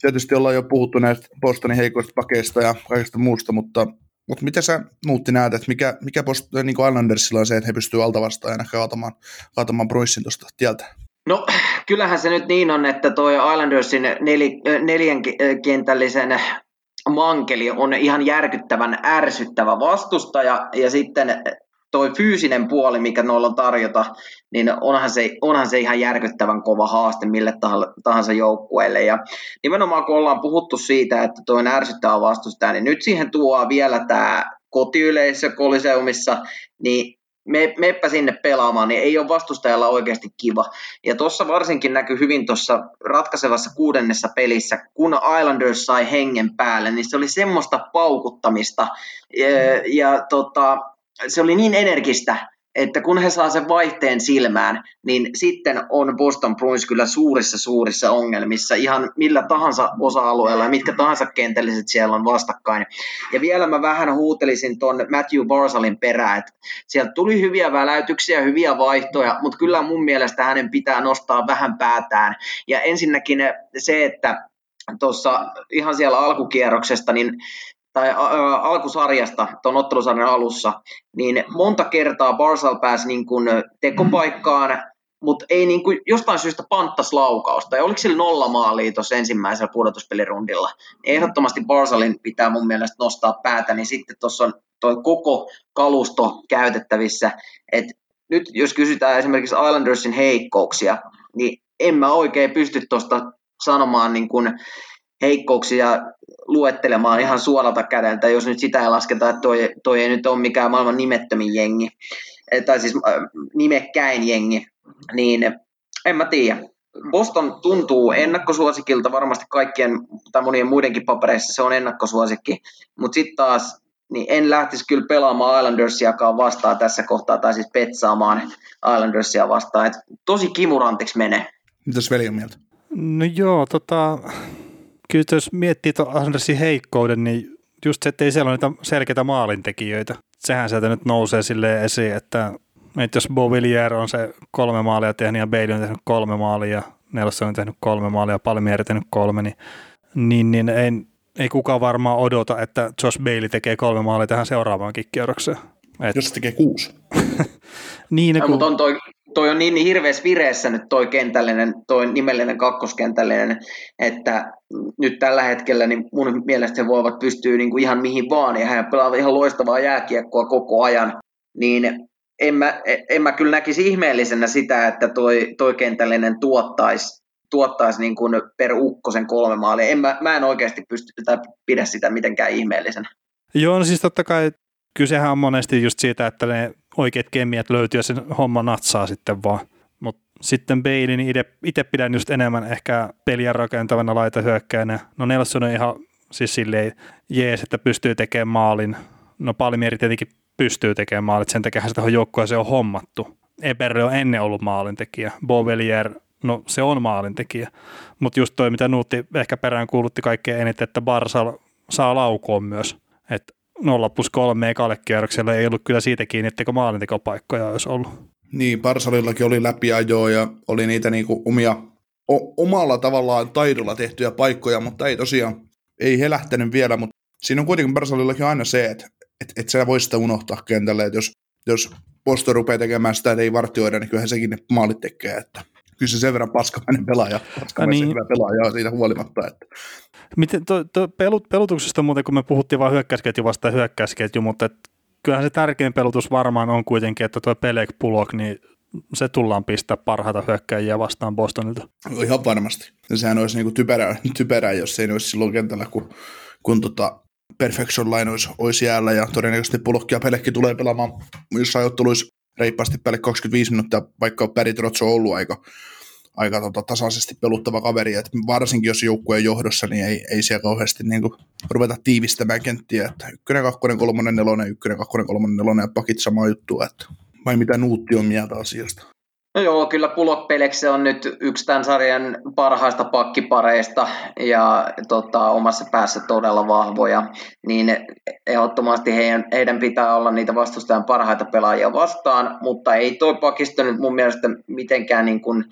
tietysti ollaan jo puhuttu näistä Bostonin heikoista pakeista ja kaikesta muusta, mutta mutta miten sä muutti näet, että mikä, mikä post, niin kuin Islandersilla on se, että he pystyvät alta vastaajana kaatamaan, kaatamaan Bruissin tuosta tieltä? No kyllähän se nyt niin on, että tuo Islandersin nel, neljänkentällisen mankeli on ihan järkyttävän ärsyttävä vastustaja ja sitten toi fyysinen puoli, mikä noilla on tarjota, niin onhan se, onhan se ihan järkyttävän kova haaste mille tahansa joukkueelle. Ja nimenomaan kun ollaan puhuttu siitä, että tuo ärsyttävä vastustaja, niin nyt siihen tuo vielä tämä kotiyleisö Koliseumissa, niin me, meppä sinne pelaamaan, niin ei ole vastustajalla oikeasti kiva. Ja tuossa varsinkin näkyy hyvin tuossa ratkaisevassa kuudennessa pelissä, kun Islanders sai hengen päälle, niin se oli semmoista paukuttamista. Ja, ja tota, se oli niin energistä, että kun he saa sen vaihteen silmään, niin sitten on Boston Bruins kyllä suurissa suurissa ongelmissa ihan millä tahansa osa-alueella ja mitkä tahansa kentälliset siellä on vastakkain. Ja vielä mä vähän huutelisin ton Matthew Barsalin perään, että sieltä tuli hyviä väläytyksiä, hyviä vaihtoja, mutta kyllä mun mielestä hänen pitää nostaa vähän päätään. Ja ensinnäkin se, että tuossa ihan siellä alkukierroksesta, niin tai ä, alkusarjasta, tuon ottelusarjan alussa, niin monta kertaa Barsal pääsi niin kuin tekopaikkaan, mutta ei niin kuin jostain syystä panttas laukausta. Ja oliko sillä nolla maalia tuossa ensimmäisellä pudotuspelirundilla? Ehdottomasti Barsalin pitää mun mielestä nostaa päätä, niin sitten tuossa on tuo koko kalusto käytettävissä. Et nyt jos kysytään esimerkiksi Islandersin heikkouksia, niin en mä oikein pysty tuosta sanomaan niin kuin heikkouksia luettelemaan ihan suoralta kädeltä, jos nyt sitä ei lasketa, että toi, toi ei nyt ole mikään maailman nimettömin jengi, eh, tai siis äh, nimekkäin jengi, niin en mä tiedä. Boston tuntuu ennakkosuosikilta varmasti kaikkien tai monien muidenkin papereissa se on ennakkosuosikki, mutta sitten taas niin en lähtisi kyllä pelaamaan Islandersiakaan vastaan tässä kohtaa, tai siis petsaamaan Islandersia vastaan. Et tosi kimurantiksi menee. Mitäs veli on mieltä? No joo, tota, kyllä jos miettii tuon Andersin heikkouden, niin just se, että ei siellä ole niitä selkeitä maalintekijöitä. Sehän sieltä nyt nousee sille esiin, että, että jos Bovillier on se kolme maalia tehnyt ja Bailey on tehnyt kolme maalia ja Nelson on tehnyt kolme maalia ja Palmieri tehnyt kolme, niin, niin, niin ei, ei kukaan varmaan odota, että Josh Bailey tekee kolme maalia tähän seuraavaankin kierrokseen. Et... Jos se tekee kuusi. niin, no, kun... mutta on toi, toi on niin hirveässä vireessä nyt toi kentällinen, toi nimellinen kakkoskentällinen, että nyt tällä hetkellä niin mun mielestä he voivat pystyä niin kuin ihan mihin vaan, ja hän pelaa ihan loistavaa jääkiekkoa koko ajan, niin en mä, en mä kyllä näkisi ihmeellisenä sitä, että toi, toi kentällinen tuottaisi tuottaisi niin kuin per ukkosen kolme maalia. En mä, mä en oikeasti pysty tai pidä sitä mitenkään ihmeellisenä. Joo, no siis totta kai kysehän on monesti just siitä, että ne oikeat kemiat löytyy ja sen homma natsaa sitten vaan. Mutta sitten Bale, niin itse pidän just enemmän ehkä peliä rakentavana laita hyökkäänä. No Nelson on ihan siis silleen jees, että pystyy tekemään maalin. No Palmieri tietenkin pystyy tekemään maalit, sen takia sitä joukkueeseen on hommattu. Eberle on ennen ollut maalintekijä. Bovelier, no se on maalintekijä. Mutta just toi, mitä Nuutti ehkä perään kuulutti kaikkein eniten, että Barsal saa laukoon myös. Että 0 plus 3 ekalle kierrokselle ei ollut kyllä siitä kiinni, etteikö maalintekopaikkoja olisi ollut. Niin, Barsalillakin oli läpiajoa ja oli niitä niinku omia, o, omalla tavallaan taidolla tehtyjä paikkoja, mutta ei tosiaan, ei he lähtenyt vielä, mutta siinä on kuitenkin Barsalillakin aina se, että et, et sä voi sitä unohtaa kentälle, että jos, jos Posto rupeaa tekemään sitä, että ei vartioida, niin kyllähän sekin ne maalit tekee, että kyllä se sen verran paskamainen pelaaja, paskamainen niin. hyvä pelaaja siitä huolimatta. Että. Miten to, to pelut, pelutuksesta muuten, kun me puhuttiin vain hyökkäysketju vasta hyökkäysketju, mutta et, kyllähän se tärkein pelutus varmaan on kuitenkin, että tuo Pelek Pulok, niin se tullaan pistää parhaita hyökkäjiä vastaan Bostonilta. Ihan varmasti. Ja sehän olisi niinku typerää, typerää, jos ei olisi silloin kentällä, kun, kun tota Perfection Line olisi, olisi jäällä ja todennäköisesti Pulokki ja Pelekki tulee pelaamaan jossain otteluissa reippaasti päälle 25 minuuttia, vaikka Pärit Rotso on ollut aika, aika tota, tasaisesti peluttava kaveri, että varsinkin jos joukkueen johdossa, niin ei, ei siellä kauheasti niin kuin, ruveta tiivistämään kenttiä, että ykkönen, kakkonen, kolmonen, nelonen, ykkönen, kakkonen, kolmonen, nelonen ja pakit sama juttu, että vai mitä Nuutti on mieltä asiasta? No joo, kyllä Pulok Pelekse on nyt yksi tämän sarjan parhaista pakkipareista ja tota, omassa päässä todella vahvoja, niin ehdottomasti heidän, heidän pitää olla niitä vastustajan parhaita pelaajia vastaan, mutta ei toi pakisto nyt mun mielestä mitenkään niin kuin,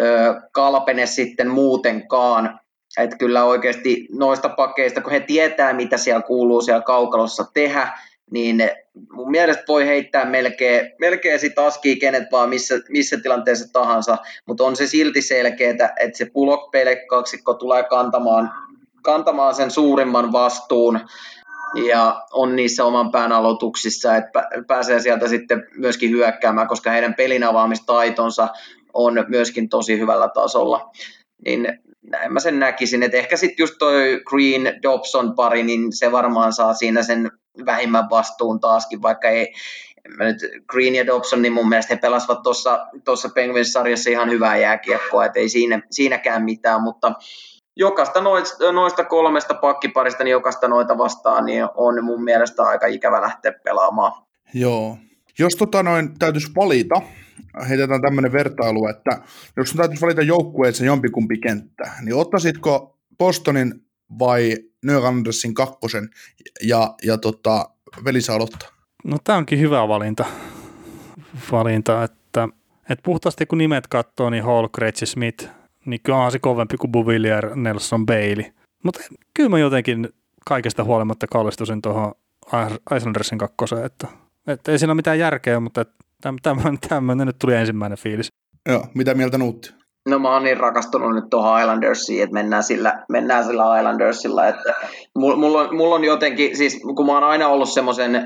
ö, kalpene sitten muutenkaan, että kyllä oikeasti noista pakeista, kun he tietää, mitä siellä kuuluu siellä kaukalossa tehdä, niin mun mielestä voi heittää melkein, melkein sit askii kenet vaan missä, missä tilanteessa tahansa, mutta on se silti selkeää, että se pulok kaksikko tulee kantamaan, kantamaan sen suurimman vastuun ja on niissä oman pään aloituksissa, että pääsee sieltä sitten myöskin hyökkäämään, koska heidän pelin avaamistaitonsa on myöskin tosi hyvällä tasolla. Niin näin mä sen näkisin, että ehkä sitten just toi Green Dobson pari, niin se varmaan saa siinä sen vähimmän vastuun taaskin, vaikka ei, mä nyt Green ja Dobson, niin mun mielestä he pelasivat tuossa Penguins-sarjassa ihan hyvää jääkiekkoa, että ei siinä, siinäkään mitään, mutta jokaista noista, noista kolmesta pakkiparista, niin jokaista noita vastaan, niin on mun mielestä aika ikävä lähteä pelaamaan. Joo. Jos tota noin täytyisi valita, heitetään tämmöinen vertailu, että jos täytyisi valita joukkueeseen jompikumpi kenttä, niin ottaisitko Bostonin vai Nylandersin kakkosen ja, ja tota, veli saa aloittaa. No tämä onkin hyvä valinta, valinta että, että puhtaasti kun nimet katsoo, niin Hall, Gretsch Smith, niin kyllä on se kovempi kuin Bouvillier, Nelson Bailey. Mutta kyllä mä jotenkin kaikesta huolimatta kallistusin tuohon Islandersin kakkoseen, että, että ei siinä ole mitään järkeä, mutta tämmöinen, tämmöinen nyt tuli ensimmäinen fiilis. Joo, mitä mieltä Nuutti? No mä oon niin rakastunut nyt tuohon Islandersiin, että mennään sillä, mennään sillä Islandersilla. Että mulla, on, mulla on jotenkin, siis kun mä oon aina ollut semmoisen äh,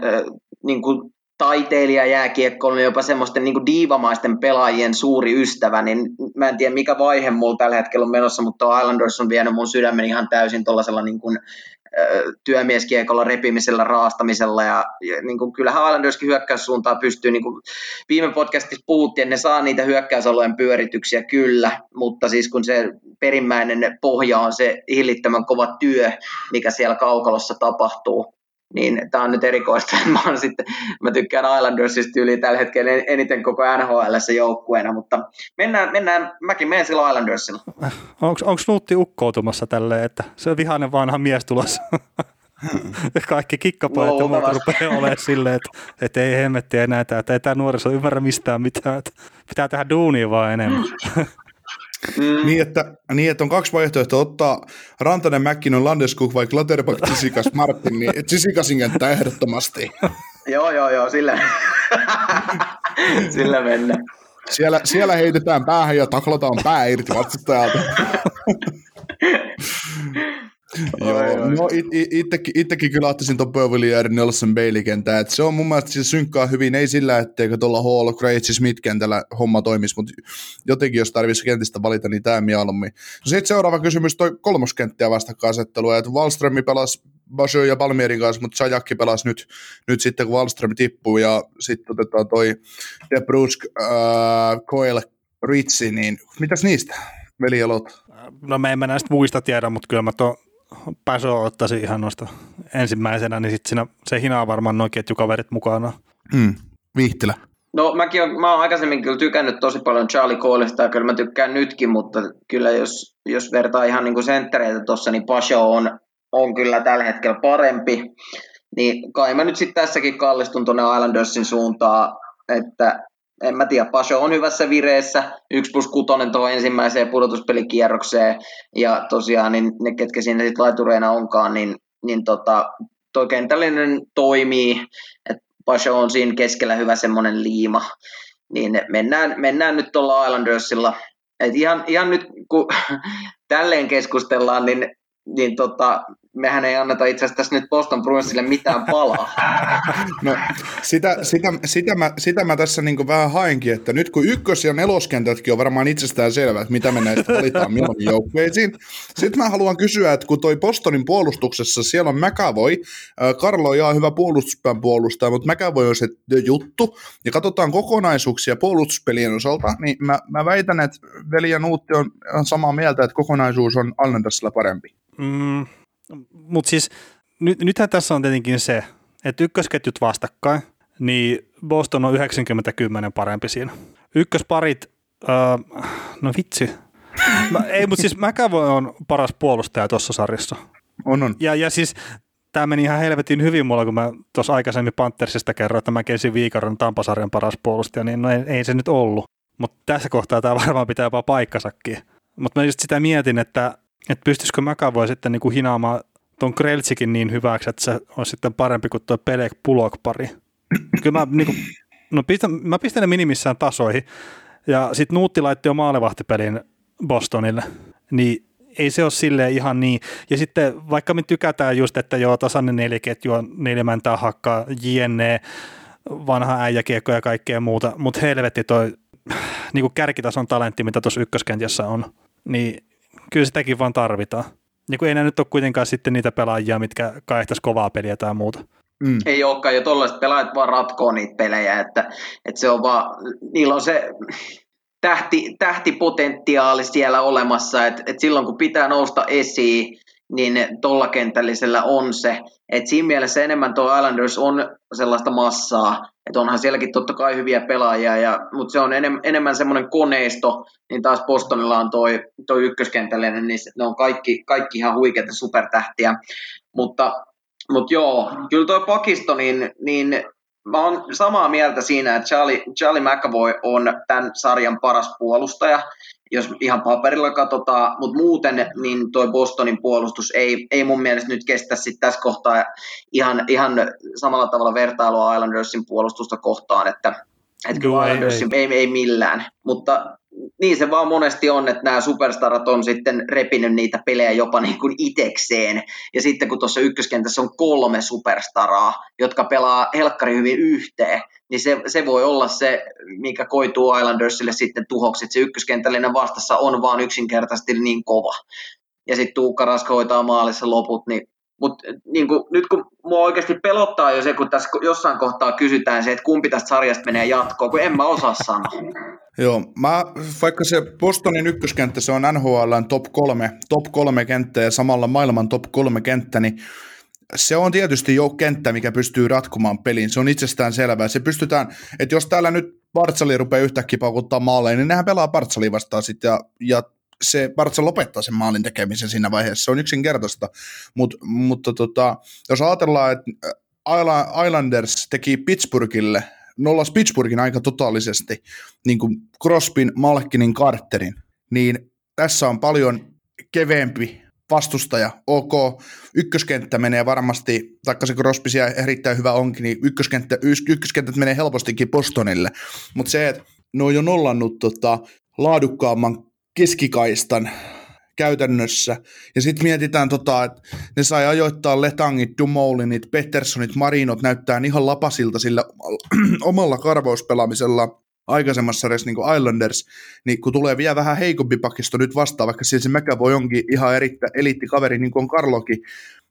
niin kuin taiteilija jääkiekkoilun, jopa semmoisten niin diivamaisten pelaajien suuri ystävä, niin mä en tiedä mikä vaihe mulla tällä hetkellä on menossa, mutta Islanders on vienyt mun sydämen ihan täysin tuollaisella niin kuin, työmieskiekolla, repimisellä, raastamisella ja, ja niin kuin, kyllähän Islanderskin hyökkäyssuuntaan pystyy, niin kuin viime podcastissa puhuttiin, ne saa niitä hyökkäysalueen pyörityksiä kyllä, mutta siis kun se perimmäinen pohja on se hillittömän kova työ, mikä siellä kaukalossa tapahtuu, niin tämä on nyt erikoista. Mä, on sitten, mä tykkään Islandersista yli tällä hetkellä eniten koko NHL joukkueena, mutta mennään, mennään mäkin menen sillä Islandersilla. Onko Nuutti ukkoutumassa tälleen, että se on vihainen vanha mies tulossa? Kaikki kikkapajat ja muut rupeaa olemaan silleen, että, että ei hemmettiä enää, että ei tämä nuoriso ymmärrä mistään mitään, että pitää tehdä duunia vaan enemmän. Mm. Niin, että, niin, että on kaksi vaihtoehtoa, ottaa Rantanen, Mäkkinen, Landeskuk vai Klatterback, Tsisikas, Martin, niin Tsisikasin kenttä ehdottomasti. joo, joo, joo, sillä, sillä mennään. Siellä, siellä heitetään päähän ja taklataan pää irti vastustajalta. Joo, no it, it, itsekin, itsekin kyllä ottaisin tuon Beverly Nelson Bailey kentää. Et se on mun mielestä se synkkaa hyvin, ei sillä, etteikö tuolla Hall, Gracie Smith kentällä homma toimisi, mutta jotenkin jos tarvitsisi kentistä valita, niin tämä mieluummin. No sitten seuraava kysymys, toi kolmoskenttiä vastakkainasettelua, että Wallström pelasi Basho ja Palmierin kanssa, mutta Sajakki pelasi nyt, nyt sitten, kun Wallström tippuu, ja sitten otetaan toi De Brusk, äh, Coel, Ritsi, niin mitäs niistä, velielot? No me emme näistä muista tiedä, mutta kyllä mä tuon Paso ottaisin ihan noista ensimmäisenä, niin sitten siinä se hinaa varmaan noin ketjukaverit mukana. Hmm. Vihtilä. No mäkin on, mä oon aikaisemmin kyllä tykännyt tosi paljon Charlie Coleista ja kyllä mä tykkään nytkin, mutta kyllä jos, jos vertaa ihan niin kuin senttereitä tuossa, niin Pasho on, on kyllä tällä hetkellä parempi. Niin kai mä nyt sitten tässäkin kallistun tuonne Islandersin suuntaan, että en mä tiedä, Pasho on hyvässä vireessä, 1 plus 6 tuohon ensimmäiseen pudotuspelikierrokseen, ja tosiaan niin ne, ketkä siinä sitten laitureina onkaan, niin, niin tota, toi kentällinen toimii, että Pasho on siinä keskellä hyvä semmoinen liima, niin mennään, mennään nyt tuolla Islandersilla. Et ihan, ihan nyt kun tälleen keskustellaan, niin, niin tota, mehän ei anneta itse asiassa tässä nyt Boston Bruinsille mitään palaa. No, sitä, sitä, sitä, mä, sitä mä tässä niin vähän haenkin, että nyt kun ykkös- ja neloskentätkin on varmaan itsestään selvä, että mitä me näistä valitaan milloin joukkueisiin. Sitten mä haluan kysyä, että kun toi Bostonin puolustuksessa siellä on McAvoy, Karlo on hyvä puolustuspään puolustaja, mutta McAvoy on se juttu, ja katsotaan kokonaisuuksia puolustuspelien osalta, niin mä, mä väitän, että veli ja Nuutti on samaa mieltä, että kokonaisuus on Allendassilla parempi. Mm, mutta siis nyt, nythän tässä on tietenkin se, että ykkösketjut vastakkain, niin Boston on 90-10 parempi siinä. Ykkösparit, öö, no vitsi. Mä, ei, mutta siis McAvoy on paras puolustaja tuossa sarjassa. On, on. Ja, ja siis tämä meni ihan helvetin hyvin mulla, kun mä tuossa aikaisemmin Panthersista kerroin, että mä keisin Viikaron Tampasarjan paras puolustaja, niin no ei, ei se nyt ollut. Mutta tässä kohtaa tämä varmaan pitää jopa paikkasakin. Mutta mä just sitä mietin, että, että pystyisikö McAvoy sitten niin kuin hinaamaan tuon Kreltsikin niin hyväksi, että se on sitten parempi kuin tuo Pelek Pulok pari. Kyllä mä, niin kuin, no pistän, mä pistän ne minimissään tasoihin. Ja sitten Nuutti laitti jo maalevahtipelin Bostonille, niin ei se ole silleen ihan niin. Ja sitten vaikka me tykätään just, että joo, tasainen neljäketju on neljämäntää hakkaa, jne, vanha äijäkiekko ja kaikkea muuta, mutta helvetti toi niin kuin kärkitason talentti, mitä tuossa ykköskentjässä on, niin kyllä sitäkin vaan tarvitaan. Niin kuin ei nämä nyt ole kuitenkaan sitten niitä pelaajia, mitkä kaihtaisi kovaa peliä tai muuta. Mm. Ei olekaan jo tollaiset pelaajat vaan ratkoo niitä pelejä, että, että se on vaan, niillä on se tähti, tähtipotentiaali siellä olemassa, että, että silloin kun pitää nousta esiin, niin tuolla kentällisellä on se. Et siinä mielessä enemmän tuo Islanders on sellaista massaa, että onhan sielläkin totta kai hyviä pelaajia, ja, mutta se on enem, enemmän semmoinen koneisto, niin taas Bostonilla on toi, toi ykköskentällinen, niin ne on kaikki, kaikki ihan huikeita supertähtiä. Mutta, mutta joo, kyllä tuo pakisto, niin, niin mä oon samaa mieltä siinä, että Charlie, Charlie McAvoy on tämän sarjan paras puolustaja, jos ihan paperilla katsotaan, mutta muuten niin toi Bostonin puolustus ei, ei mun mielestä nyt kestä sit tässä kohtaa ihan, ihan samalla tavalla vertailua Islandersin puolustusta kohtaan, että, että kyllä Islandersin ei, ei, ei millään, mutta niin se vaan monesti on, että nämä superstarat on sitten repinyt niitä pelejä jopa niin kuin itekseen. Ja sitten kun tuossa ykköskentässä on kolme superstaraa, jotka pelaa helkkari hyvin yhteen, niin se, se voi olla se, mikä koituu Islandersille sitten tuhoksi, että se ykköskentällinen vastassa on vaan yksinkertaisesti niin kova. Ja sitten Tuukka Raska hoitaa maalissa loput, niin mutta niin nyt kun mua oikeasti pelottaa jo se, kun tässä jossain kohtaa kysytään se, että kumpi tästä sarjasta menee jatkoon, kun en mä osaa sanoa. Joo, mä, vaikka se Bostonin ykköskenttä, se on NHLn top kolme, top kolme kenttä ja samalla maailman top kolme kenttä, niin se on tietysti jo kenttä, mikä pystyy ratkomaan pelin. Se on itsestään selvää. Se pystytään, että jos täällä nyt Bartsali rupeaa yhtäkkiä paukuttaa maaleja, niin nehän pelaa Bartsali vastaan sitten ja, ja se Bartsa lopettaa sen maalin tekemisen siinä vaiheessa. Se on yksinkertaista. Mut, mutta tota, jos ajatellaan, että Islanders teki Pittsburghille, nollas Pittsburghin aika totaalisesti, niin kuin Crospin, Malkinin, Carterin, niin tässä on paljon keveempi vastustaja. OK, ykköskenttä menee varmasti, taikka se Crosby erittäin hyvä onkin, niin ykköskenttä, ykköskenttä menee helpostikin Bostonille. Mutta se, että ne on jo nollannut tota, laadukkaamman keskikaistan käytännössä. Ja sitten mietitään, tota, että ne sai ajoittaa Letangit, Dumoulinit, Petersonit, Marinot näyttää ihan lapasilta sillä omalla karvauspelaamisella aikaisemmassa sarjassa niin Islanders, niin kun tulee vielä vähän heikompi pakisto nyt vastaan, vaikka siellä se McAvoy onkin ihan erittä, eliittikaveri, niin kuin on Karlokin,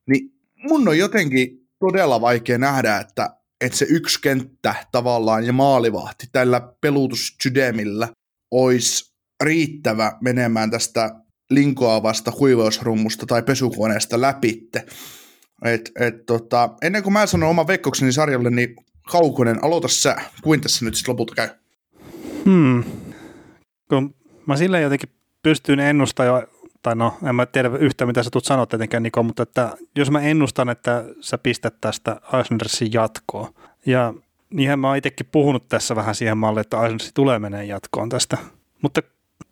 niin mun on jotenkin todella vaikea nähdä, että, että se yksi kenttä tavallaan ja maalivahti tällä pelutussydämillä olisi riittävä menemään tästä linkoavasta huivausrummusta tai pesukoneesta läpitte. Et, et, tota, ennen kuin mä sanon oman veikkaukseni sarjalle, niin Kaukonen, aloita sä. Kuin tässä nyt sitten lopulta käy? Hmm. Kun mä silleen jotenkin pystyn ennustamaan tai no en mä tiedä yhtä mitä sä tulet sanoa tietenkään Niko, mutta että jos mä ennustan, että sä pistät tästä Eisnersin jatkoon ja niinhän mä oon itsekin puhunut tässä vähän siihen malliin, että Eisnersi tulee menee jatkoon tästä, mutta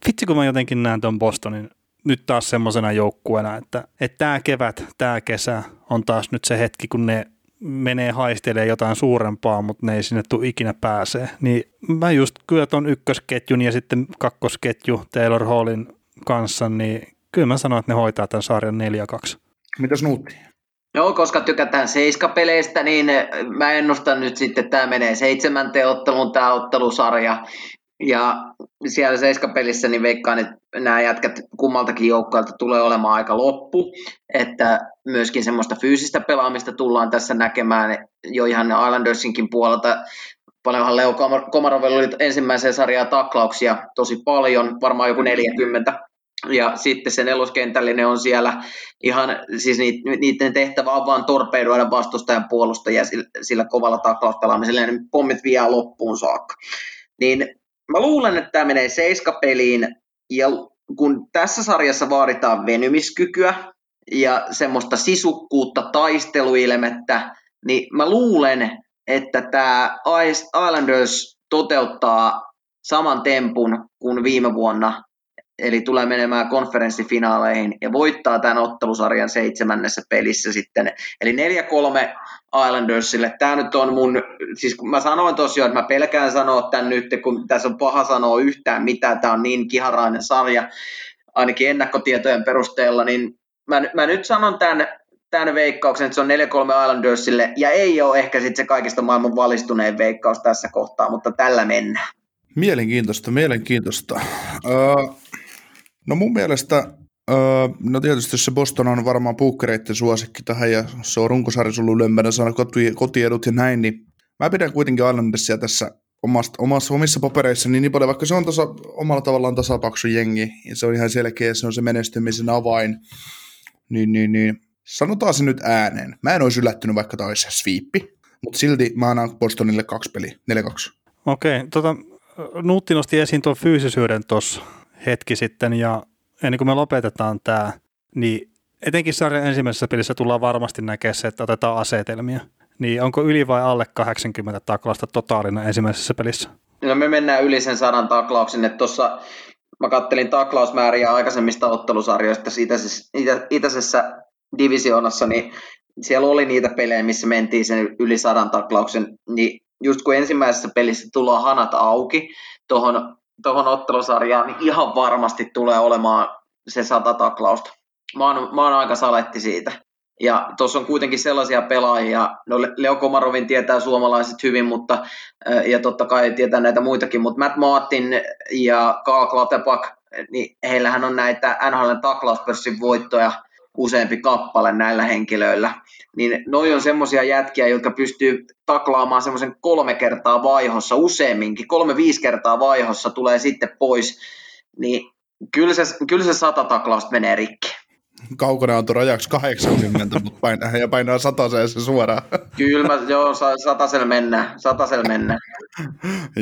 vitsi kun mä jotenkin näen tuon Bostonin nyt taas semmoisena joukkueena, että, että tämä kevät, tämä kesä on taas nyt se hetki, kun ne menee haistelee jotain suurempaa, mutta ne ei sinne tule ikinä pääsee. Niin mä just kyllä tuon ykkösketjun ja sitten kakkosketju Taylor Hallin kanssa, niin kyllä mä sanon, että ne hoitaa tämän sarjan 4-2. Mitäs Nuutti? Joo, koska tykätään seiskapeleistä, niin mä ennustan nyt sitten, että tämä menee seitsemänteen otteluun tämä ottelusarja. Ja siellä seiskapelissä niin veikkaan, että nämä jätkät kummaltakin joukkoilta tulee olemaan aika loppu, että myöskin semmoista fyysistä pelaamista tullaan tässä näkemään jo ihan Islandersinkin puolelta. Paljonhan Leo Komarovella oli ensimmäiseen sarjaan taklauksia tosi paljon, varmaan joku 40. Ja sitten se neloskentällinen on siellä ihan, siis niiden tehtävä on vaan torpeidoida vastustajan puolustajia sillä, sillä kovalla taklauspelaamisella, ne pommit vie loppuun saakka. Niin mä luulen, että tämä menee seiskapeliin, ja kun tässä sarjassa vaaditaan venymiskykyä ja semmoista sisukkuutta, taisteluilmettä, niin mä luulen, että tämä Islanders toteuttaa saman tempun kuin viime vuonna eli tulee menemään konferenssifinaaleihin ja voittaa tämän ottelusarjan seitsemännessä pelissä sitten. Eli 4-3 Islandersille. Tämä nyt on mun, siis kun mä sanoin tosiaan, että mä pelkään sanoa tämän nyt, kun tässä on paha sanoa yhtään mitään, tämä on niin kiharainen sarja, ainakin ennakkotietojen perusteella, niin mä, mä nyt sanon tämän, tämän veikkauksen, että se on 4-3 Islandersille, ja ei ole ehkä sitten se kaikista maailman valistunein veikkaus tässä kohtaa, mutta tällä mennään. Mielenkiintoista, mielenkiintoista. Uh, No mun mielestä, öö, no tietysti se Boston on varmaan puukkereiden suosikki tähän ja se on runkosarjassa ollut ylempänä saada koti, kotiedut ja näin, niin mä pidän kuitenkin Islandersia tässä omasta, omassa, omissa papereissa niin, niin paljon, vaikka se on tasa, omalla tavallaan tasapaksu jengi ja se on ihan selkeä, se on se menestymisen avain, niin, niin, niin sanotaan se nyt ääneen. Mä en olisi yllättynyt, vaikka tämä olisi sweepi, mutta silti mä annan Bostonille kaksi peliä, 4-2. Okei, tota, Nuutti nosti esiin tuon fyysisyyden tuossa hetki sitten ja ennen kuin me lopetetaan tämä, niin etenkin sarjan ensimmäisessä pelissä tullaan varmasti näkemään se, että otetaan asetelmia. Niin onko yli vai alle 80 taklausta totaalina ensimmäisessä pelissä? No me mennään yli sen sadan taklauksen, että tuossa mä kattelin taklausmääriä aikaisemmista ottelusarjoista itäisessä, itä, itäisessä divisioonassa, niin siellä oli niitä pelejä, missä mentiin sen yli sadan taklauksen, niin just kun ensimmäisessä pelissä tullaan hanat auki tuohon tuohon ottelusarjaan, niin ihan varmasti tulee olemaan se sata taklausta. Mä oon, mä oon aika saletti siitä. Ja tuossa on kuitenkin sellaisia pelaajia, no Leo Komarovin tietää suomalaiset hyvin, mutta, ja totta kai tietää näitä muitakin, mutta Matt Martin ja Karl Klatepak, niin heillähän on näitä NHL taklauspörssin voittoja useampi kappale näillä henkilöillä. Niin noi on semmoisia jätkiä, jotka pystyy taklaamaan semmoisen kolme kertaa vaihossa, useamminkin, kolme-viisi kertaa vaihossa tulee sitten pois. Niin kyllä se, kyllä se sata taklausta menee rikki. Kaukana on rajaksi 80, mutta painaa, ja painaa sataseen se suoraan. Kyllä, mä, joo, satasella mennään, satasella mennään.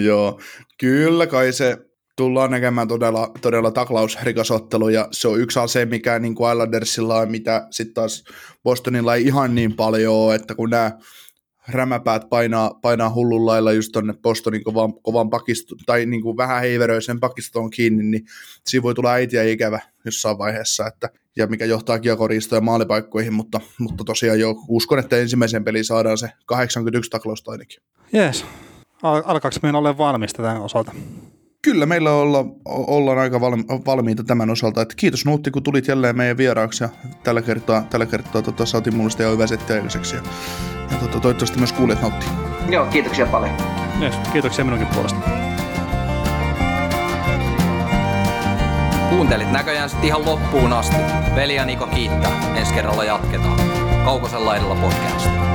joo, kyllä kai se tullaan näkemään todella, todella taklausrikasottelu, ja se on yksi ase, mikä niin kuin Islandersilla on, mitä sitten taas Bostonilla ei ihan niin paljon että kun nämä rämäpäät painaa, painaa hullun lailla just tonne Bostonin kovan, kovan pakisto, tai niin kuin vähän heiveröisen pakistoon kiinni, niin siinä voi tulla äitiä ikävä jossain vaiheessa, että, ja mikä johtaa kiekoriistoja maalipaikkoihin, mutta, mutta tosiaan jo uskon, että ensimmäisen peliin saadaan se 81 taklausta ainakin. Jees. Al- alkaako meidän ole valmista tämän osalta? Kyllä, meillä olla, ollaan aika valmiita tämän osalta. Että kiitos Nuutti, kun tulit jälleen meidän vieraaksi ja tällä kertaa, tällä kertaa tota, saatiin mulle jo hyvä setti aikaiseksi. Ja, ja tota, toivottavasti myös kuulijat nauttii. Joo, kiitoksia paljon. Yes, kiitoksia minunkin puolesta. Kuuntelit näköjään sitten ihan loppuun asti. Veli ja Niko kiittää. Ensi kerralla jatketaan. Kaukosen laidalla podcast.